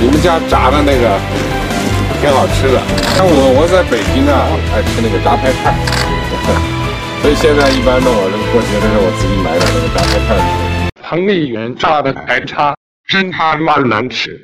你们家炸的那个挺好吃的。像我我在北京啊，爱吃那个炸排叉，所以现在一般呢，我这个过节的时候，我自己买点那个炸排叉吃。彭丽炸的排叉真他妈难吃。